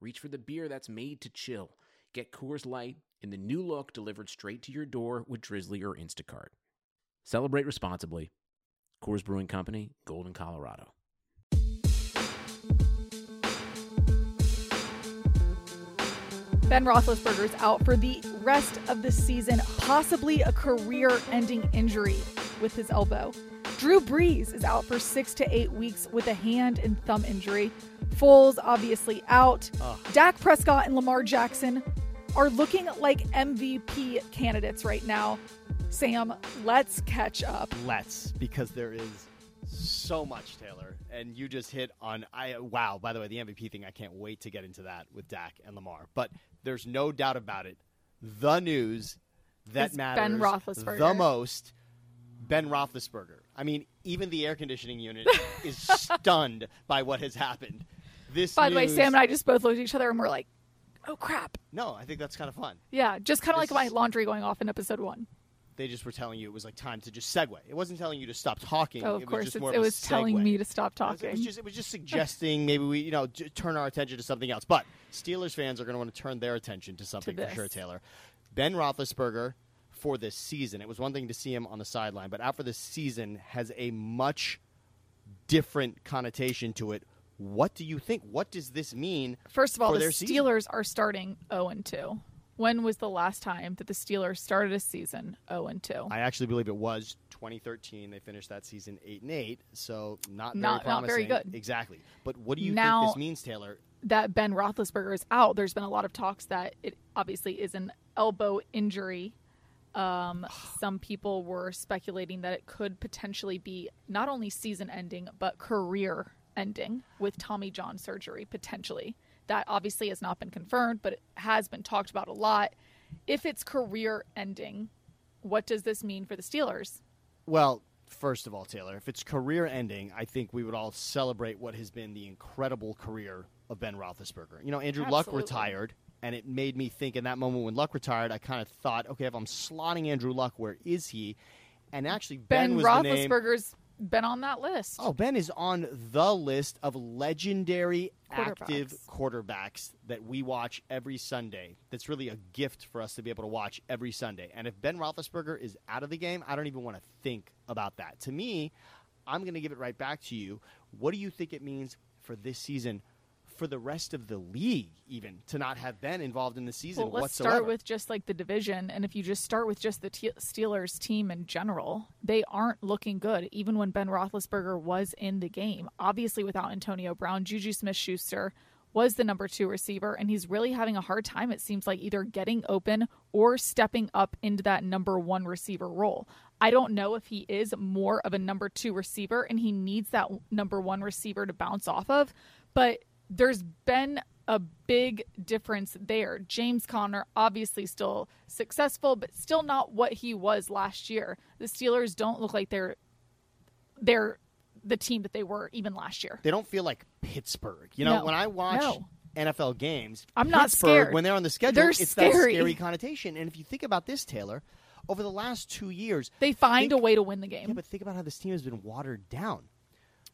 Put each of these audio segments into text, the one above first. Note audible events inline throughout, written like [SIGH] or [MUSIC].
reach for the beer that's made to chill. Get Coors Light in the new look delivered straight to your door with Drizly or Instacart. Celebrate responsibly. Coors Brewing Company, Golden, Colorado. Ben Roethlisberger is out for the rest of the season, possibly a career-ending injury with his elbow. Drew Brees is out for six to eight weeks with a hand and thumb injury. Foles obviously out. Ugh. Dak Prescott and Lamar Jackson are looking like MVP candidates right now. Sam, let's catch up. Let's because there is so much Taylor, and you just hit on. I wow. By the way, the MVP thing. I can't wait to get into that with Dak and Lamar. But there's no doubt about it. The news that matters Ben Roethlisberger. the most. Ben Roethlisberger. I mean, even the air conditioning unit [LAUGHS] is stunned by what has happened. This. By the way, news- Sam and I just both looked at each other and we're like, oh crap. No, I think that's kind of fun. Yeah, just kind of like This my laundry going off in episode one. They just were telling you it was like time to just segue. It wasn't telling you to stop talking. Oh, of it was course. just It's, more it a was telling me to stop It was- talking. It was just it was just suggesting maybe we you know j- turn our attention to something else. But Steelers fans are going to want to turn their attention to something for this. sure. Taylor, Ben Roethlisberger for this season. It was one thing to see him on the sideline, but after this season has a much different connotation to it. What do you think? What does this mean? First of all, the their season? Steelers are starting 0 and 2. When was the last time that the Steelers started a season 0 and 2? I actually believe it was 2013. They finished that season eight and eight, so not very Not- not very promising. good. Exactly. But what do you Now- think this means, Taylor? That Ben Roethlisberger is out. There's been a lot of talks that it obviously is an elbow injury. Um, [SIGHS] some people were speculating that it could potentially be not only season ending but career ending with Tommy John surgery potentially. That obviously has not been confirmed, but it has been talked about a lot. If it's career ending, what does this mean for the Steelers? Well, first of all, Taylor, if it's career ending, I think we would all celebrate what has been the incredible career of Ben Roethlisberger. You know, Andrew Luck retired, and it made me think in that moment when Luck retired, I kind of thought, okay, if I'm slotting Andrew Luck, where is he? And actually, Ben, Ben, was the name. Roethlisberger's been on that list. Oh, Ben is on the list of legendary active Quarterbacks. quarterbacks that we watch every Sunday. That's really a gift for us to be able to watch every Sunday. And if Ben Roethlisberger is out of the game, I don't even want to think about that. To me, I'm going to give it right back to you. What do you think it means for this season, for the rest of the league, even to not have Ben involved in the season Well, let's whatsoever? start with just like the division, and if you just start with just the Te- Steelers team in general, they aren't looking good. Even when Ben Roethlisberger was in the game, obviously without Antonio Brown, Juju Smith-Schuster was the number two receiver, and he's really having a hard time. It seems like either getting open or stepping up into that number one receiver role. I don't know if he is more of a number two receiver, and he needs that number one receiver to bounce off of, but there's been a big difference there. James Conner obviously still successful, but still not what he was last year. The Steelers don't look like they're they're the team that they were even last year. they don't feel like Pittsburgh. You know, No. when I watch No. NFL games, I'm not Pittsburgh, scared. when they're on the schedule, They're it's that scary. scary connotation. And if you think about this, Taylor, over the last two years, They find think- a way to win the game. yeah, but think about how this team has been watered down.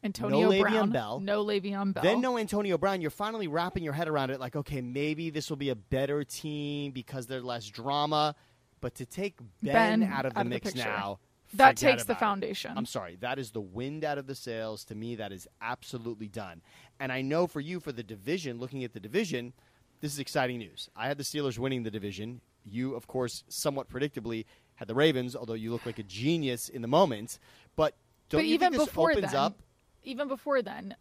Antonio no Le'Veon Brown, Bell. no Le'Veon Bell. Then no Antonio Brown. You're finally wrapping your head around it, like, okay, maybe this will be a better team because there's less drama. But to take Ben, Ben out of the out of the mix picture. now, That takes the about it. foundation. I'm sorry. That is the wind out of the sails. To me, that is absolutely done. And I know for you, for the division, looking at the division, this is exciting news. I had the Steelers winning the division. You, of course, somewhat predictably had the Ravens, although you look like a genius in the moment. But don't but you even think this before opens then, up? Even before then,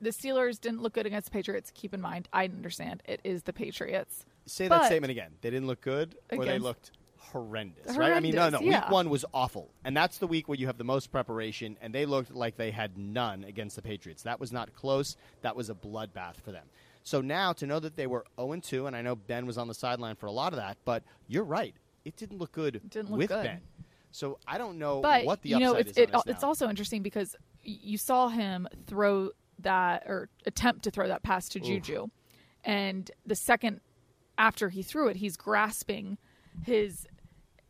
the Steelers didn't look good against the Patriots. Keep in mind, I understand it is the Patriots. Say but- that statement again. They didn't look good, or they looked horrendous, right? I mean, no, no. Horrendous, yeah. Week one was awful, and that's the week where you have the most preparation, and they looked like they had none against the Patriots. That was not close. That was a bloodbath for them. So now to know that they were 0 2, and I know Ben was on the sideline for a lot of that, but you're right. It didn't look good didn't look with good. Ben. So I don't know but what the you know upside it's is. it, on this it's now. also interesting because you saw him throw that or attempt to throw that pass to Juju, and the second after he threw it, he's grasping his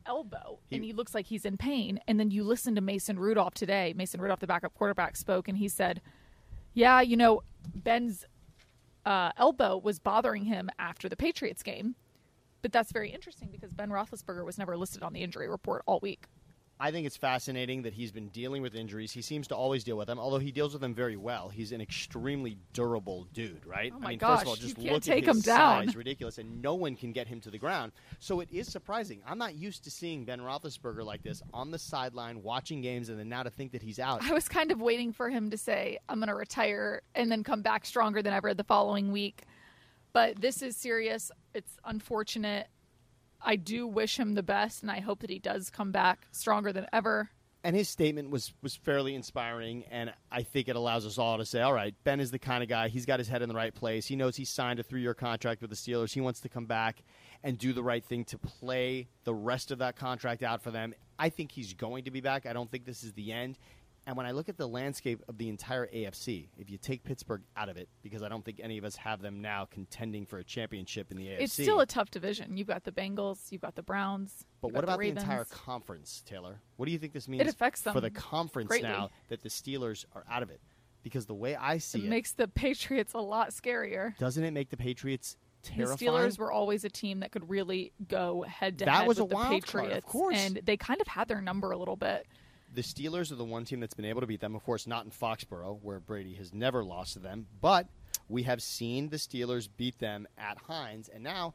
elbow and He- he looks like he's in pain. And then you listen to Mason Rudolph today. Mason Rudolph, the backup quarterback, spoke and he said, "Yeah, you know, Ben's uh, elbow was bothering him after the Patriots game." But that's very interesting because Ben Roethlisberger was never listed on the injury report all week. I think it's fascinating that he's been dealing with injuries. He seems to always deal with them, although he deals with them very well. He's an extremely durable dude, right? Oh I my mean, first of all, gosh, you just can't look take at his him down. size, ridiculous, and no one can get him to the ground. So it is surprising. I'm not used to seeing Ben Roethlisberger like this on the sideline watching games, and then now to think that he's out. I was kind of waiting for him to say, I'm going to retire and then come back stronger than ever the following week. But this is serious. It's unfortunate. I do wish him the best, and I hope that he does come back stronger than ever. and his statement was was fairly inspiring and i think it allows us all to say all right ben is the kind of guy he's got his head in the right place. He knows he signed a three-year contract with the steelers. He wants to come back and do the right thing to play the rest of that contract out for them. I think he's going to be back. I don't think this is the end and when i look at the landscape of the entire afc if you take pittsburgh out of it because i don't think any of us have them now contending for a championship in the afc It's still a tough division. You've got the Bengals, you've got the Browns. but what about the, Ravens. entire conference, Taylor? What do you think this means it affects for the conference greatly. now that the Steelers are out of it? Because the way I see It it, makes the [LAUGHS] Patriots a lot scarier. doesn't it make the Patriots terrifying? The Steelers were always a team that could really go head to head with a the wild card, of Patriots, course. and they kind of had their number a little bit. The Steelers are the one team that's been able to beat them. Of course, not in Foxborough, where Brady has never lost to them, but we have seen the Steelers beat them at Heinz, and now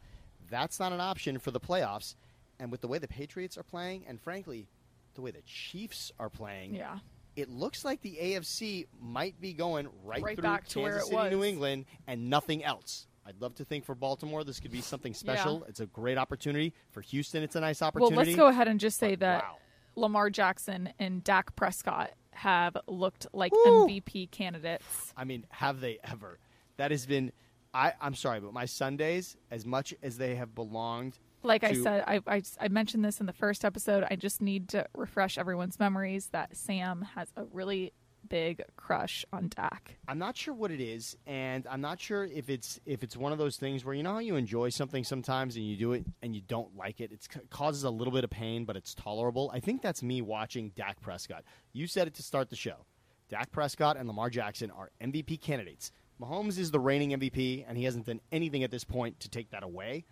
that's not an option for the playoffs. And with the way the Patriots are playing, and frankly, the way the Chiefs are playing, Yeah. it looks like the AFC might be going right, Right through back to Kansas where it City, was. New England, and nothing else. I'd love to think for Baltimore this could be something special. It's a great opportunity. For Houston, it's a nice opportunity. Well, let's go ahead and just say But that wow. Lamar Jackson and Dak Prescott have looked like Woo! MVP candidates. I mean, have they ever? That has been. I, I'm sorry, but my Sundays, as much as they have belonged, Like I said, I, I, I mentioned this in the first episode. I just need to refresh everyone's memories that Sam has a really big crush on Dak. I'm not sure what it is, and I'm not sure if it's if it's one of those things where you know how you enjoy something sometimes and you do it and you don't like it. It's, it causes a little bit of pain, but it's tolerable. I think that's me watching Dak Prescott. You said it to start the show. Dak Prescott and Lamar Jackson are MVP candidates. Mahomes is the reigning MVP, and he hasn't done anything at this point to take that away.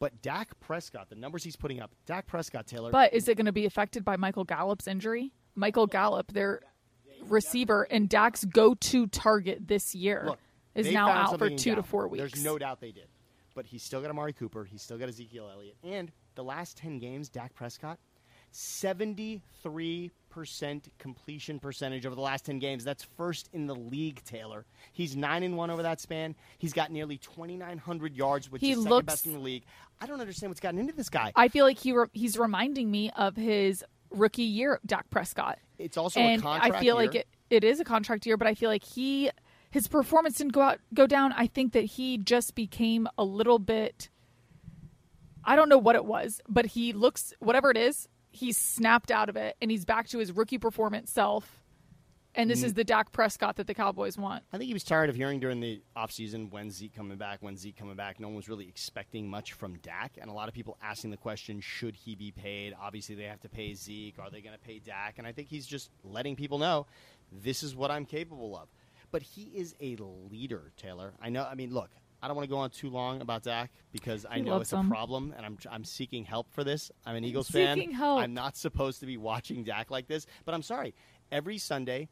But Dak Prescott, the numbers he's putting up, Dak Prescott, Taylor, But is it going to be affected by Michael Gallup's injury? Michael Gallup, their receiver and Dak's go-to target this year, Look, is now out for two to four weeks. There's no doubt they did. But he's still got Amari Cooper. He's still got Ezekiel Elliott. And the last 10 games, Dak Prescott, 73% completion percentage over the last 10 games. That's first in the league, Taylor. He's 9 and 1 over that span. He's got nearly 2,900 yards, which He is second best in the league. I don't understand what's gotten into this guy. I feel like he re- he's reminding me of his rookie year, Dak Prescott. It's also and a contract I feel like it, it is a contract year, but I feel like he his performance didn't go out go down. I think that he just became a little bit I don't know what it was, but he looks whatever it is, he's snapped out of it and he's back to his rookie performance self. And this mm-hmm. is the Dak Prescott that the Cowboys want. I think he was tired of hearing during the offseason when Zeke coming back, when Zeke coming back. No one was really expecting much from Dak, and a lot of people asking the question, should he be paid? Obviously, they have to pay Zeke. Are they going to pay Dak? And I think he's just letting people know this is what I'm capable of. But he is a leader, Taylor. I know. I mean, look, I don't want to go on too long about Dak because I He know it's a him. problem, and I'm I'm seeking help for this. I'm an Eagles Seeking fan. help. I'm not supposed to be watching Dak like this, but I'm sorry. Every Sunday,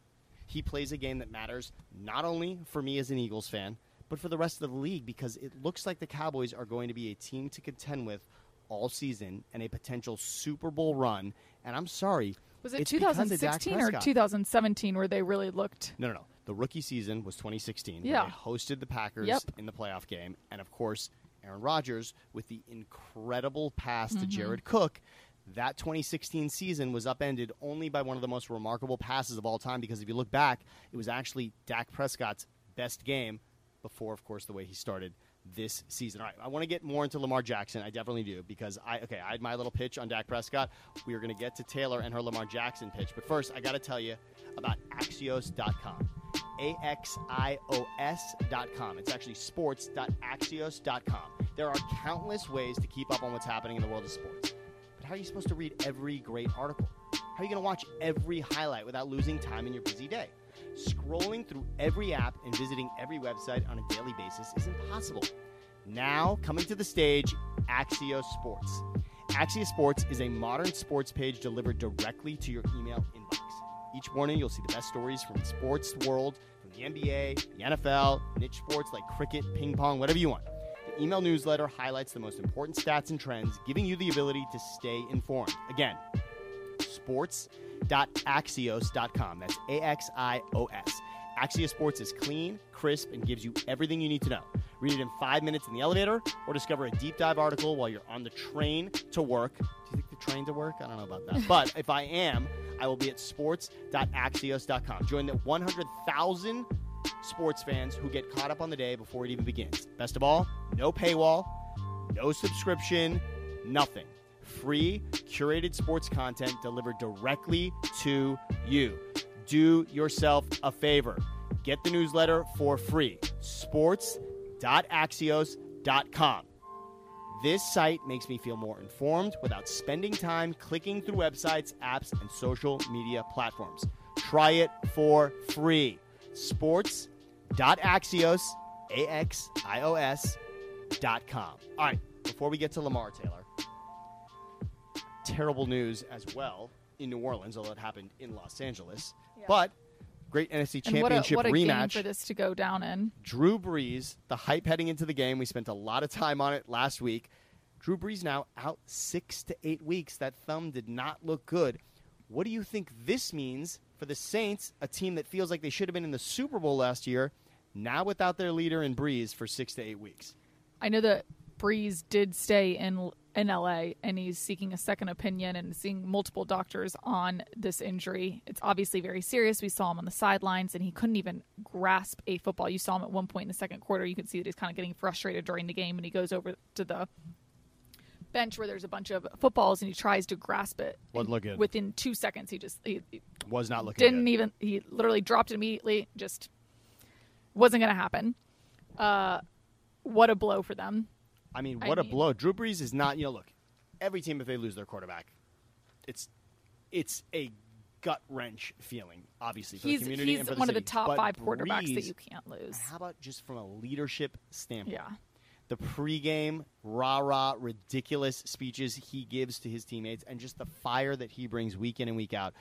he plays a game that matters not only for me as an Eagles fan, but for the rest of the league because it looks like the Cowboys are going to be a team to contend with all season and a potential Super Bowl run. And I'm sorry. Was it it's because of Dak 2016 or 2017 where they really looked No, no, no. The rookie season was 2016. Yeah. They hosted the Packers Yep. in the playoff game. And of course, Aaron Rodgers with the incredible pass Mm-hmm. to Jared Cook. That 2016 season was upended only by one of the most remarkable passes of all time because if you look back, it was actually Dak Prescott's best game before, of course, the way he started this season. All right, I want to get more into Lamar Jackson. I definitely do because I okay, I had my little pitch on Dak Prescott. We are going to get to Taylor and her Lamar Jackson pitch, but first, I got to tell you about Axios.com. A X I O S.com. It's actually sports.axios.com. There are countless ways to keep up on what's happening in the world of sports. How are you supposed to read every great article? How are you going to watch every highlight without losing time in your busy day? Scrolling through every app and visiting every website on a daily basis is impossible. Now, coming to the stage, Axios Sports. Axios Sports is a modern sports page delivered directly to your email inbox. Each morning, you'll see the best stories from the sports world, from the NBA, the NFL, niche sports like cricket, ping pong, whatever you want. Email newsletter highlights the most important stats and trends, giving you the ability to stay informed. Again, sports.axios.com. That's A X I O S. Axios Sports is clean, crisp, and gives you everything you need to know. Read it in five minutes in the elevator or discover a deep dive article while you're on the train to work. Do you think the train to work? I don't know about that. [LAUGHS] but if I am, I will be at sports.axios.com. Join the 100,000 sports fans who get caught up on the day before it even begins. Best of all, no paywall, no subscription, nothing. Free, curated sports content delivered directly to you. Do yourself a favor. Get the newsletter for free. Sports.axios.com. This site makes me feel more informed without spending time clicking through websites, apps, and social media platforms. Try it for free. Sports.axios, A-X-I-O-S. All right, before we get to Lamar Taylor, terrible news as well in New Orleans, although it happened in Los Angeles. Yeah. But great NFC And what a, Championship what a game rematch. for this to go down in. Drew Brees, the hype heading into the game. We spent a lot of time on it last week. Drew Brees now out six to eight weeks. That thumb did not look good. What do you think this means for the Saints, a team that feels like they should have been in the Super Bowl last year, now without their leader in Brees for six to eight weeks? I know that Brees did stay in in LA and he's seeking a second opinion and seeing multiple doctors on this injury. It's obviously very serious. We saw him on the sidelines and he couldn't even grasp a football. You saw him at one point in the second quarter. You can see that he's kind of getting frustrated during the game and he goes over to the bench where there's a bunch of footballs and he tries to grasp it. Wasn't looking. Within 2 seconds he just he, he Was not looking didn't good. even he literally dropped it immediately just wasn't going to happen. Uh what a blow for them. I mean, I what a mean- blow. Drew Brees is not, you know, look, every team, if they lose their quarterback, it's it's a gut wrench feeling, obviously, for he's the community he's and for the one of the top But five quarterbacks that Brees- you can't lose. How about just from a leadership standpoint? Yeah. The pregame, rah rah, ridiculous speeches he gives to his teammates and just the fire that he brings week in and week out.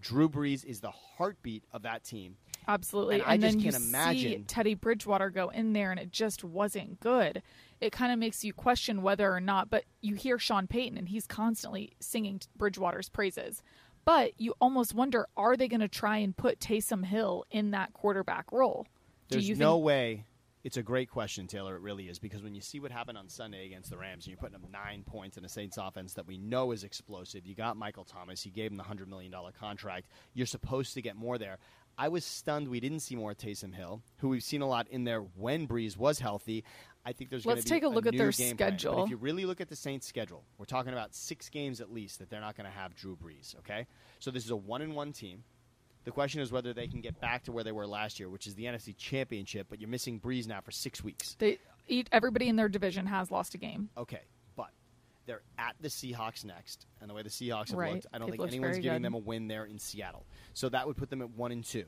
Drew Brees is the heartbeat of that team. Absolutely. And I just then can't you see Teddy Bridgewater go in there and it just wasn't good. It kind of makes you question whether or not, but you hear Sean Payton and he's constantly singing Bridgewater's praises. But you almost wonder are they going to try and put Taysom Hill in that quarterback role? There's you no think way. It's a great question, Taylor. It really is because when you see what happened on Sunday against the Rams, and you're putting up nine points in a Saints offense that we know is explosive. You got Michael Thomas. You gave him the hundred million dollar contract. You're supposed to get more there. I was stunned we didn't see more Taysom Hill, who we've seen a lot in there when Brees was healthy. I think there's going to Let's take a look at their plan. But schedule. if you really look at the Saints' schedule, we're talking about six games at least that they're not going to have Drew Brees. Okay, so this is a one and one team. The question is whether they can get back to where they were last year, which is the NFC Championship, but you're missing Brees now for six weeks. they everybody in their division has lost a game? Okay, they're at the Seahawks next, and the way the Seahawks have Right. looked, I don't They've think anyone's giving good. them a win there in Seattle. So that would put them at one and two.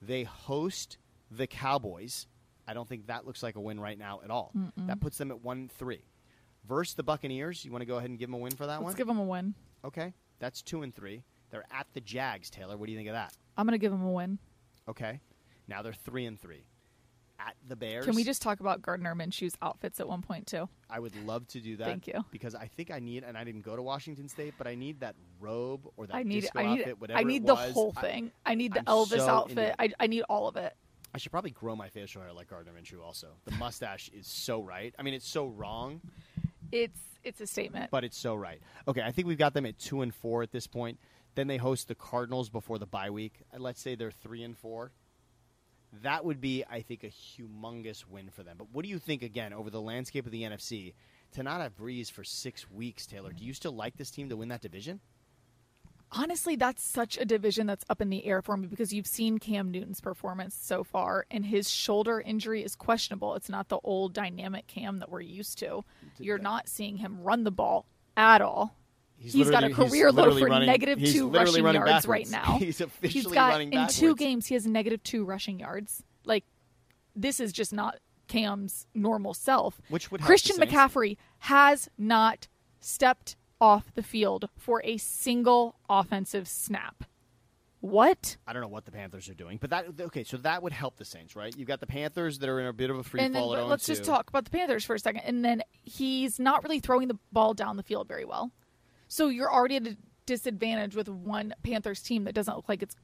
They host the Cowboys. I don't think that looks like a win right now at all. That puts them at one and three. Versus the Buccaneers, you want to go ahead and give them a win for that one? Let's one? give them a win. okay, that's two and three. They're at the Jags. Taylor, what do you think of that? I'm going to give them a win. Okay, now they're three and three. At the Bears, Can we just talk about Gardner Minshew's outfits at one point too? I would love to do that. Thank you. Because I think I need, and I didn't go to Washington State, but I need that robe or that I need disco I need outfit, whatever I need the whole thing. I, need the I'm Elvis so outfit. I, I need all of it. I should probably grow my facial hair like Gardner Minshew. Also, the mustache is so right. I mean, it's so wrong, It's it's a statement. but it's so right. Okay, I think we've got them at two and four at this point. Then they host the Cardinals before the bye week. Let's say they're three and four. That would be, I think, a humongous win for them. But what do you think again over the landscape of the NFC to not have Brees for six weeks? Taylor, do you still like this team to win that division? honestly, that's such a division that's up in the air for me because you've seen Cam Newton's performance so far, and his shoulder injury is questionable. It's not the old dynamic Cam that we're used to. You're not seeing him run the ball at all. He's, he's got a career low for running- two rushing yards right now. [LAUGHS] He's officially He's got running in two games he has negative two rushing yards. Like this is just not Cam's normal self. Which would Christian. McCaffrey has not stepped off the field for a single offensive snap. What? I don't know what the Panthers are doing, but that okay. So that would help the Saints, right? You've got the Panthers that are in a bit of a free and then fall. at let's 0-2. just talk about the Panthers for a second. And then he's not really throwing the ball down the field very well. So you're already at a disadvantage with one Panthers team that doesn't look like it's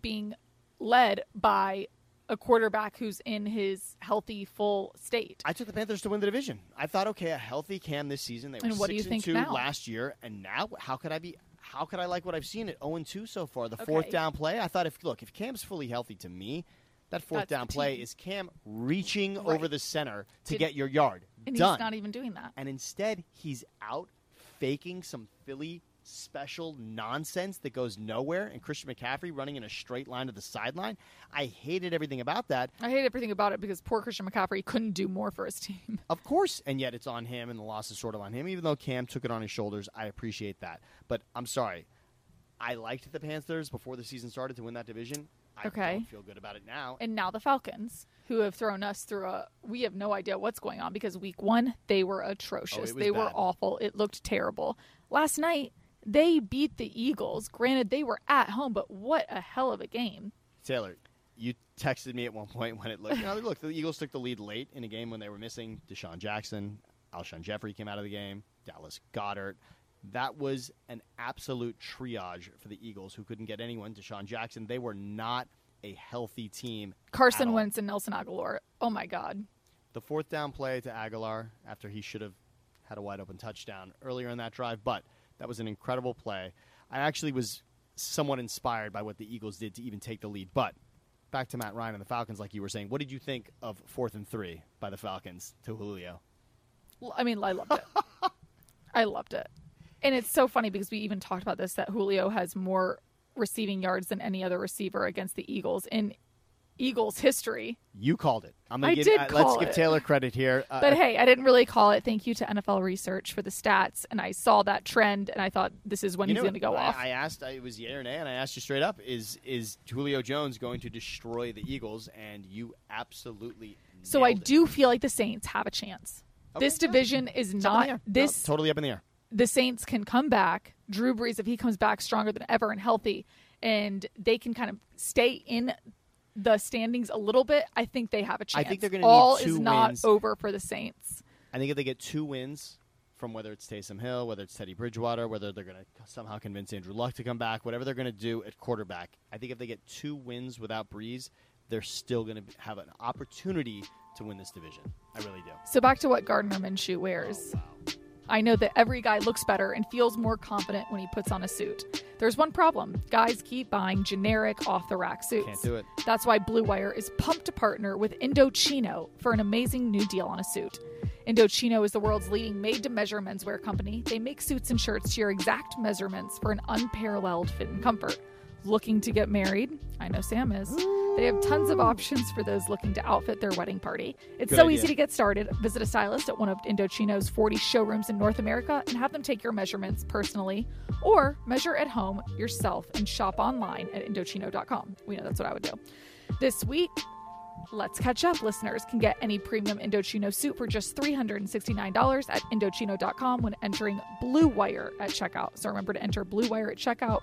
being led by a quarterback who's in his healthy full state. I took the Panthers to win the division. I thought, okay, a healthy Cam this season. They were And what do six you and think two now? last year, and now how could I be? How could I like what I've seen at zero and two so far? The fourth down play. I thought if look if Cam's fully healthy to me, that fourth That's down play is Cam reaching Right. over the center to Did- get your yard. and Done. he's not even doing that. and instead he's out faking some Philly special nonsense that goes nowhere, and Christian McCaffrey running in a straight line to the sideline. I hated everything about that. I hate everything about it because poor Christian McCaffrey couldn't do more for his team. [LAUGHS] Of course, and yet it's on him, and the loss is sort of on him. Even though Cam took it on his shoulders, I appreciate that. But I'm sorry, I liked the Panthers before the season started to win that division. I Okay. don't feel good about it now. And now the Falcons, who have thrown us through a we have no idea what's going on because week 1 they were atrocious. Oh, it was they were awful. It looked terrible. Last night they beat the Eagles. Granted they were at home, but what a hell of a game. Taylor, you texted me at one [LAUGHS] point when it looked. You know, look, the Eagles took the lead late in a game when they were missing DeSean Jackson, Alshon Jeffery came out of the game, Dallas Goedert. That was an absolute triage for the Eagles, who couldn't get anyone. DeSean Jackson, they were not a healthy team. Carson. Wentz and Nelson Agholor. Oh my god. the fourth down play to Aguilar after he should have had a wide open touchdown earlier in that drive, but that was an incredible play. I actually was somewhat inspired by what the Eagles did to even take the lead. But back to Matt Ryan and the Falcons, like you were saying, what did you think of fourth and three by the Falcons to Julio? I mean, I loved it. [LAUGHS] I loved it. And it's so funny because we even talked about this that Julio has more receiving yards than any other receiver against the Eagles in Eagles history. You called it. I'm gonna I give, did uh, let's call give. Taylor credit here. Uh, But hey, I didn't really call it. Thank you to NFL Research for the stats. And I saw that trend and I thought this is when he's going to go I, off. I asked, I, it was yay or nay, and I asked you straight up: Is is Julio Jones going to destroy the Eagles? And you absolutely. so I it. do feel like the Saints have a chance. Okay, this yeah. division is It's up in the air. not No, this totally up in the air. The Saints can come back. Drew Brees, if he comes back stronger than ever and healthy, and they can kind of stay in the standings a little bit, I think they have a chance. I think they're gonna need All is not over for the Saints. I think if they get two wins from whether it's Taysom Hill, whether it's Teddy Bridgewater, whether they're going to somehow convince Andrew Luck to come back, whatever they're going to do at quarterback, I think if they get two wins without Brees, they're still going to have an opportunity to win this division. I really do. So back to what Gardner Minshew wears. Oh, I know that every guy looks better and feels more confident when he puts on a suit. There's one problem guys keep buying generic, off the rack suits. Can't do it. That's why Blue Wire is pumped to partner with Indochino for an amazing new deal on a suit. Indochino is the world's leading made to measure menswear company. They make suits and shirts to your exact measurements for an unparalleled fit and comfort. Looking to get married? I know Sam is. They have tons of options for those looking to outfit their wedding party. It's Good so idea. easy to get started. Visit a stylist at one of Indochino's 40 showrooms in North America and have them take your measurements personally or measure at home yourself and shop online at Indochino.com. We know that's what I would do. This week, Let's catch up. Listeners can get any premium Indochino suit for just $369 at Indochino.com when entering Blue Wire at checkout. So remember to enter Blue Wire at checkout.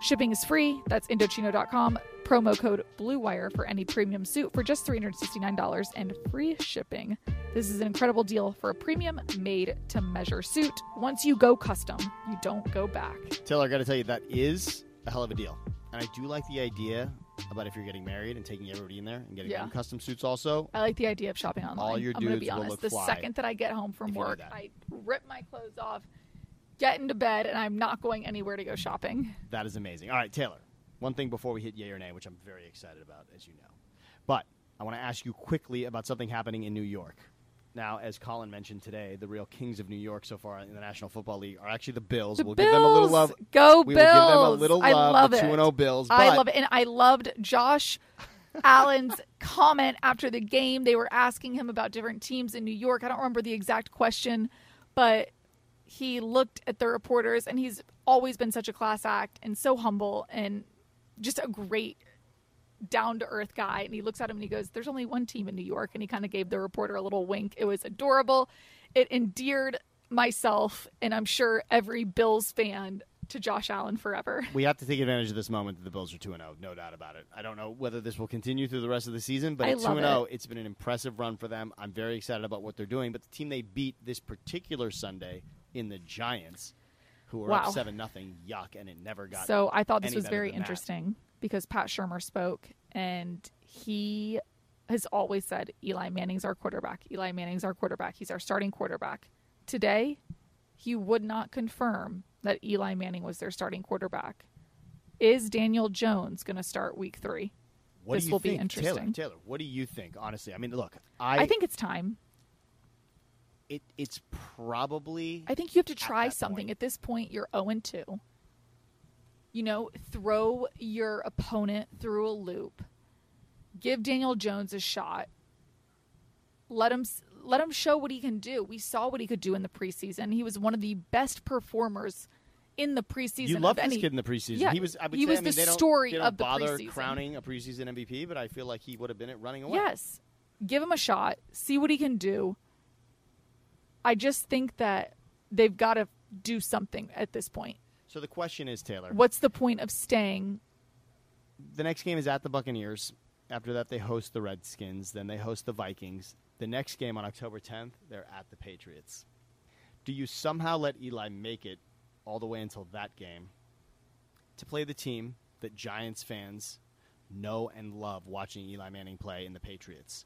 Shipping is free. That's Indochino.com. Promo code Blue Wire for any premium suit for just $369 and free shipping. This is an incredible deal for a premium made to measure suit. Once you go custom, you don't go back. Taylor, I got to tell you, that is a hell of a deal. And I do like the idea about if you're getting married and taking everybody in there and getting Yeah. them custom suits also. I like the idea of shopping online. All your I'm gonna dudes be will honest. look the fly second that I get home from if you do work, that. I rip my clothes off, get into bed, and I'm not going anywhere to go shopping. That is amazing. All right, Taylor. One thing before we hit yay or nay, which I'm very excited about, as you know. But I want to ask you quickly about something happening in New York. Now, as Colin mentioned today, the real kings of New York so far in the National Football League are actually the Bills. The we'll Bills. give them a little love. Go we Bills. will give them a little love. I love. the it. 2 0 Bills. I love it. And I loved Josh [LAUGHS] Allen's comment after the game. They were asking him about different teams in New York. I don't remember the exact question, but he looked at the reporters and he's always been such a class act and so humble and just a great down to earth guy and he looks at him and he goes there's only one team in New York and he kind of gave the reporter a little wink it was adorable it endeared myself and I'm sure every Bills fan to Josh Allen forever [LAUGHS] We have to take advantage of this moment that the Bills are 2 0, no doubt about it. I don't know whether this will continue through the rest of the season, but I at 2 love 0, it. it's been an impressive run for them. I'm very excited about what they're doing. But the team they beat this particular Sunday in the Giants, who were Wow. up 7 nothing, yuck, and it never got. So I thought this was very than that. interesting because Pat Shurmur spoke and he has always said Eli Manning's our quarterback. Eli Manning's our quarterback. He's our starting quarterback. Today, he would not confirm that Eli Manning was their starting quarterback. Is Daniel Jones going to start week three? what this will be interesting. Taylor, Taylor, what do you think, honestly? I mean, look, I, I, think it's time. It, it's probably. I think you have to try something. point. At this point, you're 0 and 2. You know, throw your opponent through a loop. Give Daniel Jones a shot. Let him let him show what he can do. We saw what he could do in the preseason. He was one of the best performers in the preseason. you love this any, kid in the preseason. Yeah, he was. I would he say, was I mean, the they don't, story they don't of the bother preseason. crowning a preseason MVP, but I feel like he would have been it running away. Yes. Give him a shot. See what he can do. I just think that they've got to do something at this point. So the question is, Taylor, What's the point of staying? the next game is at the Buccaneers. After that, they host the Redskins. Then they host the Vikings. The next game on October 10th, they're at the Patriots. Do you somehow let Eli make it all the way until that game to play the team that Giants fans know and love watching Eli Manning play in the Patriots?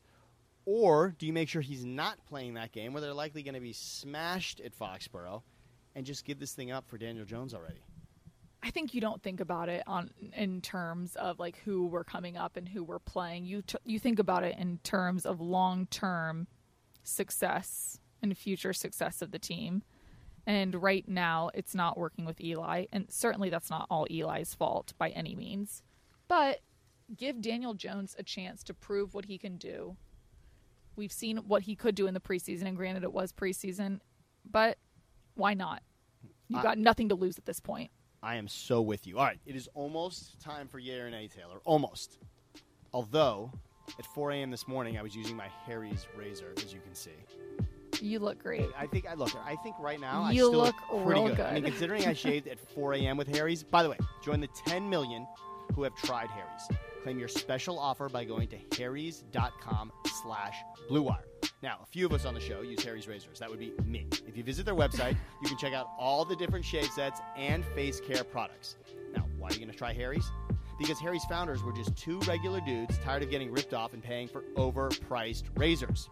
Or do you make sure he's not playing that game where they're likely going to be smashed at Foxborough and just give this thing up for Daniel Jones already? I think you don't think about it on in terms of like who we're coming up and who we're playing. You t- you think about it in terms of long term success and future success of the team. And right now, it's not working with Eli, and certainly that's not all Eli's fault by any means. But give Daniel Jones a chance to prove what he can do. We've seen what he could do in the preseason, and granted, it was preseason, but why not? You've I- got nothing to lose at this point. I am so with you. All right, it is almost time for yay and nay, Taylor. Almost. Although, at 4 a.m. this morning, I was using my Harry's razor, as you can see. You look great. I think I look. I think right now I You still look pretty real good. I mean, considering I shaved at 4 a.m. with Harry's. By the way, join the 10 million who have tried Harry's. Claim your special offer by going to harrys.com/slash bluewire. Now, a few of us on the show use Harry's razors. That would be me. If you visit their website, you can check out all the different shave sets and face care products. Now, why are you going to try Harry's? Because Harry's founders were just two regular dudes tired of getting ripped off and paying for overpriced razors.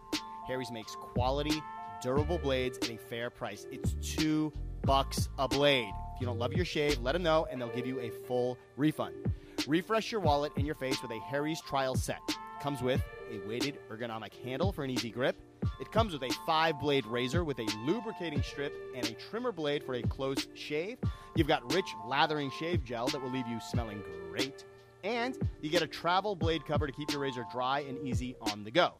Harry's makes quality, durable blades at a fair price. It's two bucks a blade. If you don't love your shave, let them know and they'll give you a full refund. Refresh your wallet and your face with a Harry's trial set. Comes with a weighted ergonomic handle for an easy grip. It comes with a five blade razor with a lubricating strip and a trimmer blade for a close shave. You've got rich lathering shave gel that will leave you smelling great. And you get a travel blade cover to keep your razor dry and easy on the go.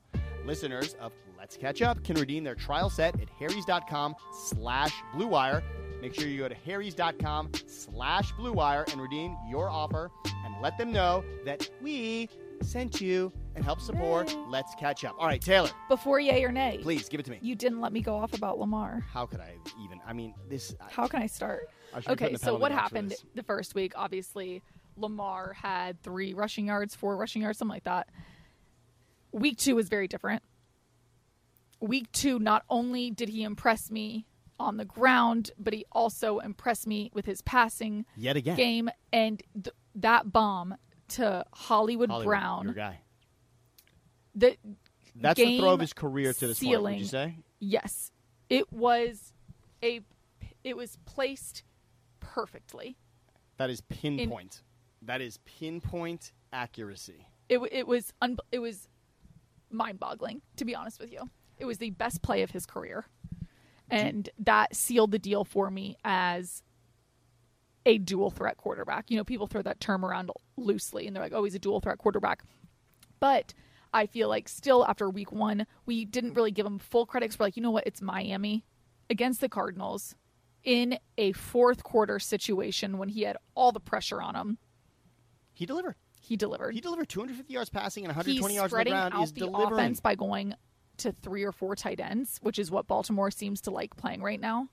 Listeners of Let's Catch Up can redeem their trial set at harrys.com slash bluewire. Make sure you go to harrys.com slash blue wire and redeem your offer and let them know that we sent you and help support Yay. Let's Catch Up. All right, Taylor, Before yay or nay, please give it to me. you didn't let me go off about Lamar. How could I even? I mean, this. I- How can I start? I Okay, so what happened the first week? Obviously, Lamar had three rushing yards, four rushing yards, something like that. Week two was very different. Week two, not only did he impress me on the ground, but he also impressed me with his passing Yet again. game and th- that bomb to Hollywood, Hollywood, Brown. your guy. The That's the throw of his career to this point. Would you ceiling. say? Yes, it was a. It was placed perfectly. That is pinpoint. that is pinpoint accuracy. It it was un- it was mind-boggling to be honest with you. It was the best play of his career. And that sealed the deal for me as a dual threat quarterback. You know, people throw that term around loosely and they're like, "Oh, he's a dual threat quarterback." But I feel like still after week 1, we didn't really give him full credit. 'cause We're like, "You know what? It's Miami against the Cardinals in a fourth quarter situation when he had all the pressure on him. He delivered. He delivered. He delivered 250 yards passing and He's 120 yards on the spreading ground. out He's the delivering. offense by going to three or four tight ends, which is what Baltimore seems to like playing right now.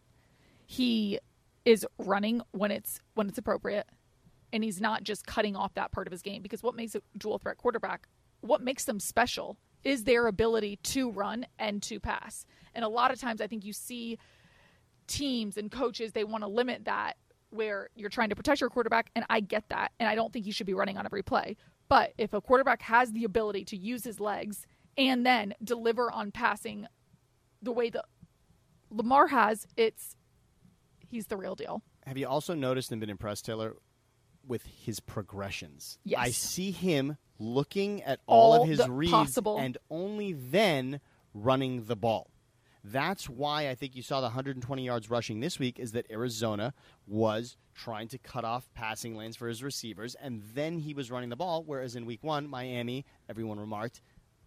He is running when it's when it's appropriate, and he's not just cutting off that part of his game. Because what makes a dual threat quarterback, what makes them special, is their ability to run and to pass. And a lot of times, I think you see teams and coaches they want to limit that where you're trying to protect your quarterback and I get that and I don't think he should be running on every play. But if a quarterback has the ability to use his legs and then deliver on passing the way that Lamar has, it's he's the real deal. Have you also noticed and been impressed, Taylor, with his progressions? Yes. I see him looking at all, All of his reads possible- and only then running the ball. That's why I think you saw the 120 yards rushing this week is that Arizona was trying to cut off passing lanes for his receivers, and then he was running the ball. Whereas in week one, Miami, everyone remarked,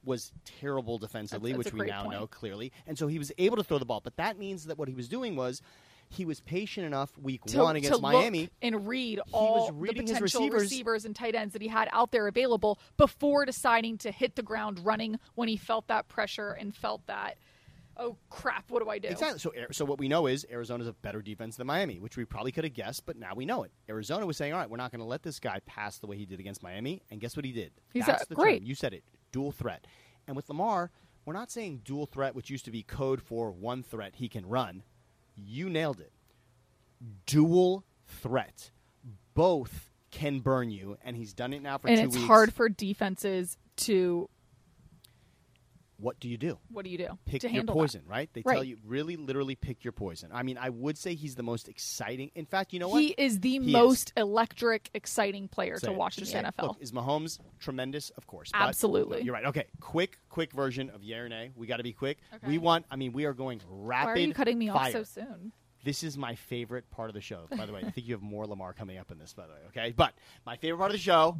was terrible defensively, That's- that's which we now point. know clearly. And so he was able to throw the ball. But that means that what he was doing was he was patient enough week To, one against to Miami. look and read all the potential receivers. receivers and tight ends that he had out there available before deciding to hit the ground running when he felt that pressure and felt that, oh crap, what do I do? Exactly. So, so what we know is Arizona's a better defense than Miami, which we probably could have guessed, but now we know it. Arizona was saying, "All right, we're not going to let this guy pass the way he did against Miami." And guess what he did? He That's said, "Great." term. You said it. Dual threat. And with Lamar, we're not saying dual threat, which used to be code for one threat he can run. You nailed it. Dual threat. Both can burn you, and he's done it now for and two it's hard for defenses to What do you do? what do you do pick to your handle poison, right? They tell you really, literally pick your poison. I mean, I would say he's the most exciting. In fact, you know what? He is the He is. most electric, exciting player to watch Just in the. NFL. Look, is Mahomes tremendous? Of course. but- Absolutely. You're right. Okay, quick, quick version of yeah or nay. We got to be quick. Okay. We want. I mean, we are going rapid. Why are you cutting me off so soon? This is my favorite part of the show. By the way, I think you have more Lamar coming up in this. By the way, okay. But my favorite part of the show,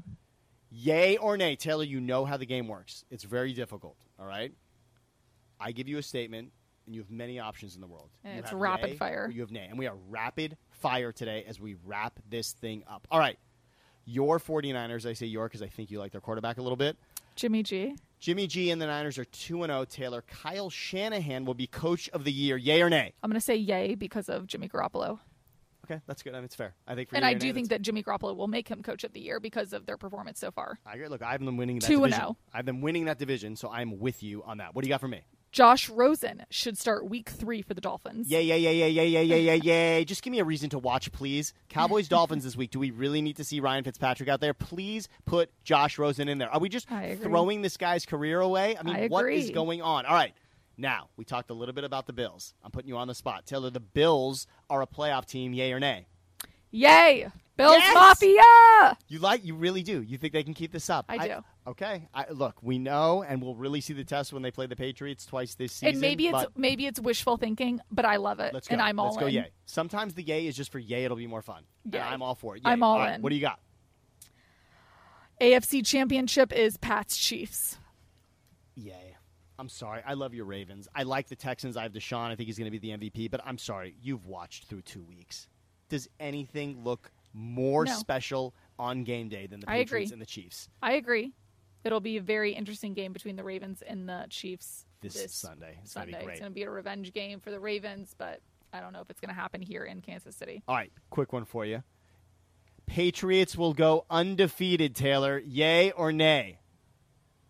yay or nay, Taylor. You know how the game works. It's very difficult. All right. I give you a statement, and you have many options in the world. And it's rapid fire. You have nay, and we are rapid fire today as we wrap this thing up. All right. Your 49ers, I say your because I think you like their quarterback a little bit. Jimmy G. Jimmy G and the Niners are 2 0. Taylor, Kyle Shanahan will be coach of the year. Yay or nay? I'm going to say yay because of Jimmy Garoppolo. Okay, that's good. I mean, it's fair. I think for And I do nay, think that Jimmy Garoppolo will make him coach of the year because of their performance so far. I agree. Look, I have them winning that 2 and 0. I've them winning that division, so I'm with you on that. What do you got for me? Josh Rosen should start week three for the Dolphins. Yay, yay, yay, yay, yay, yay, yay, yay, yay. [LAUGHS] Just give me a reason to watch, please. Cowboys [LAUGHS] Dolphins this week. Do we really need to see Ryan Fitzpatrick out there? Please put Josh Rosen in there. Are we just throwing this guy's career away? I mean, I what is going on? All right. Now, we talked a little bit about the Bills. I'm putting you on the spot. Taylor, the Bills are a playoff team, yay or nay? Yay! Bills Yes! Mafia! You like, you really do. You think they can keep this up? I do. okay. I, look, we know, and we'll really see the test when they play the Patriots twice this season. and maybe it's maybe it's wishful thinking, but I love it, let's go. and I'm all let's go. Yay. Sometimes the yay is just for yay. It'll be more fun. Yay. I'm all for it. Yay. I'm all, all right, in. What do you got? AFC Championship is Pats Chiefs. Yay. I'm sorry. I love your Ravens. I like the Texans. I have Deshaun. I think he's going to be the MVP. But I'm sorry. You've watched through two weeks. Does anything look more No. special on game day than the I Patriots agree. and the Chiefs I agree. It'll be a very interesting game between the Ravens and the Chiefs this, Sunday? It's Sunday. great. It's going to be a revenge game for the Ravens, but I don't know if it's going to happen here in Kansas City. All right, quick one for you. Patriots will go undefeated, Taylor. Yay or nay?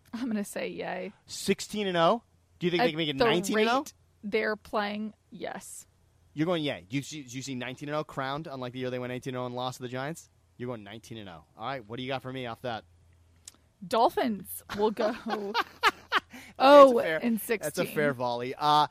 [LAUGHS] I'm going to say yay. 16 and 0? Do you think they can make it the 19 and 0? They're playing yes. You're going yay. Do you, see, do you see 19 and 0 crowned unlike the year they went 18 0 and lost to the Giants? You're going 19 and 0. All right, what do you got for me off that? Dolphins will go [LAUGHS] oh and 16. That's a fair volley. Uh,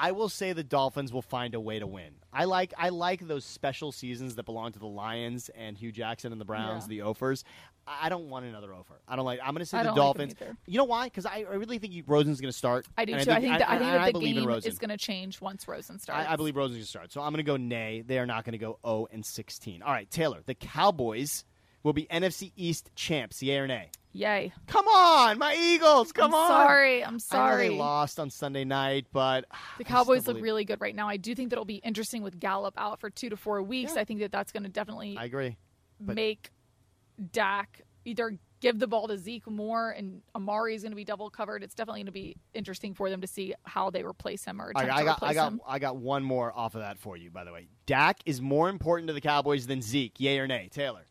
I will say the Dolphins will find a way to win. I like I like those special seasons that belong to the Lions and Hue Jackson and the Browns, Yeah. the Ophers. I I don't want another Ophir. I don't like. I'm going to say I the like Dolphins. either. you know why? Because I, I really think Rosen's going to start. I do and too. I think that, I think and that the believe in game Rosen. is going to change once Rosen starts. I, I believe Rosen's going to start. So I'm going to go nay. They are not going to go 0 and 16. All right, Taylor. The Cowboys will be NFC East champs. Yay or nay? Yay! Come on, my Eagles. Come I'm on. Sorry, I'm I know sorry. they lost on Sunday night, but [SIGHS] The Cowboys look believe- really good right now. I do think that it'll be interesting with Gallup out for two to four weeks. Yeah. I think that that's going to definitely I agree. but- make Dak either give the ball to Zeke more and Amari is going to be double covered. It's definitely going to be interesting for them to see how they replace him or attempt I to got, replace I got, him. I got one more off of that for you. By the way, Dak is more important to the Cowboys than Zeke. Yay or nay, Taylor?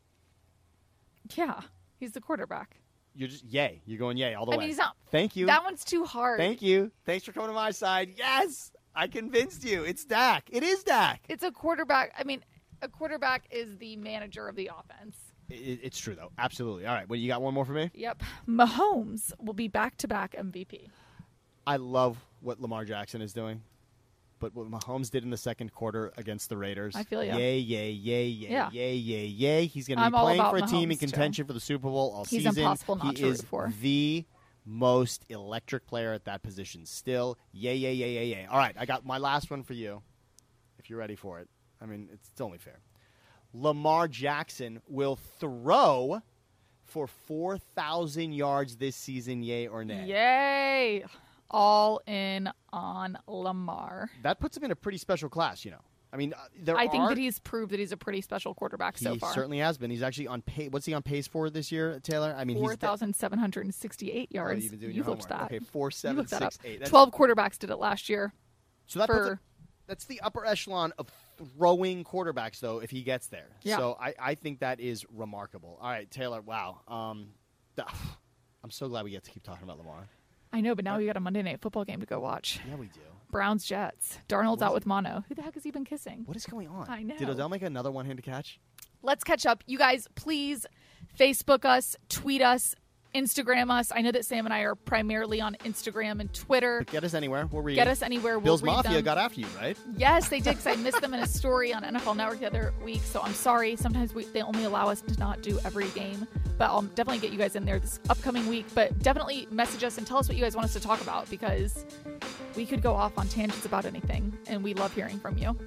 Yeah, he's the quarterback. You're just yay. You're going yay all the I way. mean, he's not. Thank you. That one's too hard. Thank you. Thanks for coming to my side. Yes, I convinced you. It's Dak. It is Dak. It's a quarterback. I mean, a quarterback is the manager of the offense. It, it's true though. Absolutely. All right. Well, you got one more for me? Yep. Mahomes will be back to back MVP. I love what Lamar Jackson is doing, but what Mahomes did in the second quarter against the Raiders. I feel ya. Yay, yay, yay, yay, Yeah. yay, yay, yay. He's going to be I'm playing for a team in Mahomes, too. contention for the Super Bowl all He's season. impossible not he to is root for. the most electric player at that position still. Yay, yay, yay, yay, yay. All right, I got my last one for you. If you're ready for it. I mean, it's, it's only fair. Lamar Jackson will throw for 4,000 yards this season, yay or nay? Yay! All in on Lamar. That puts him in a pretty special class, you know. I mean, uh, there I think that he's proved that he's a pretty special quarterback so far. He certainly has been. He's actually on pace. What's he on pace for this year, Taylor? I mean, four thousand seven hundred and sixty-eight he's thousand seven hundred and sixty-eight Oh, yards. you've you looked that. Okay, four, seven, six, eight. That's- Twelve quarterbacks did it last year. So that puts for it, that's the upper echelon of throwing quarterbacks, though, if he gets there. Yeah. So I, I think that is remarkable. All right, Taylor. Wow. Um, [SIGHS] I'm so glad we get to keep talking about Lamar. I know, but now we got a Monday night football game to go watch. Yeah, we do. Browns Jets. Darnold's out with mono. Who the heck has he been kissing? What is going on? I know. Did. Odell make another one-handed catch? Let's catch up. You guys, please Facebook us, tweet us, Instagram us. I know that Sam and I are primarily on Instagram and Twitter. Get us anywhere. We'll read. Get us anywhere. We'll Bills Mafia them. got after you, right? Yes, they did because I missed them in a story on NFL Network the other week. So I'm sorry. Sometimes we, they only allow us to not do every game, but I'll definitely get you guys in there this upcoming week. But definitely message us and tell us what you guys want us to talk about because we could go off on tangents about anything, and we love hearing from you.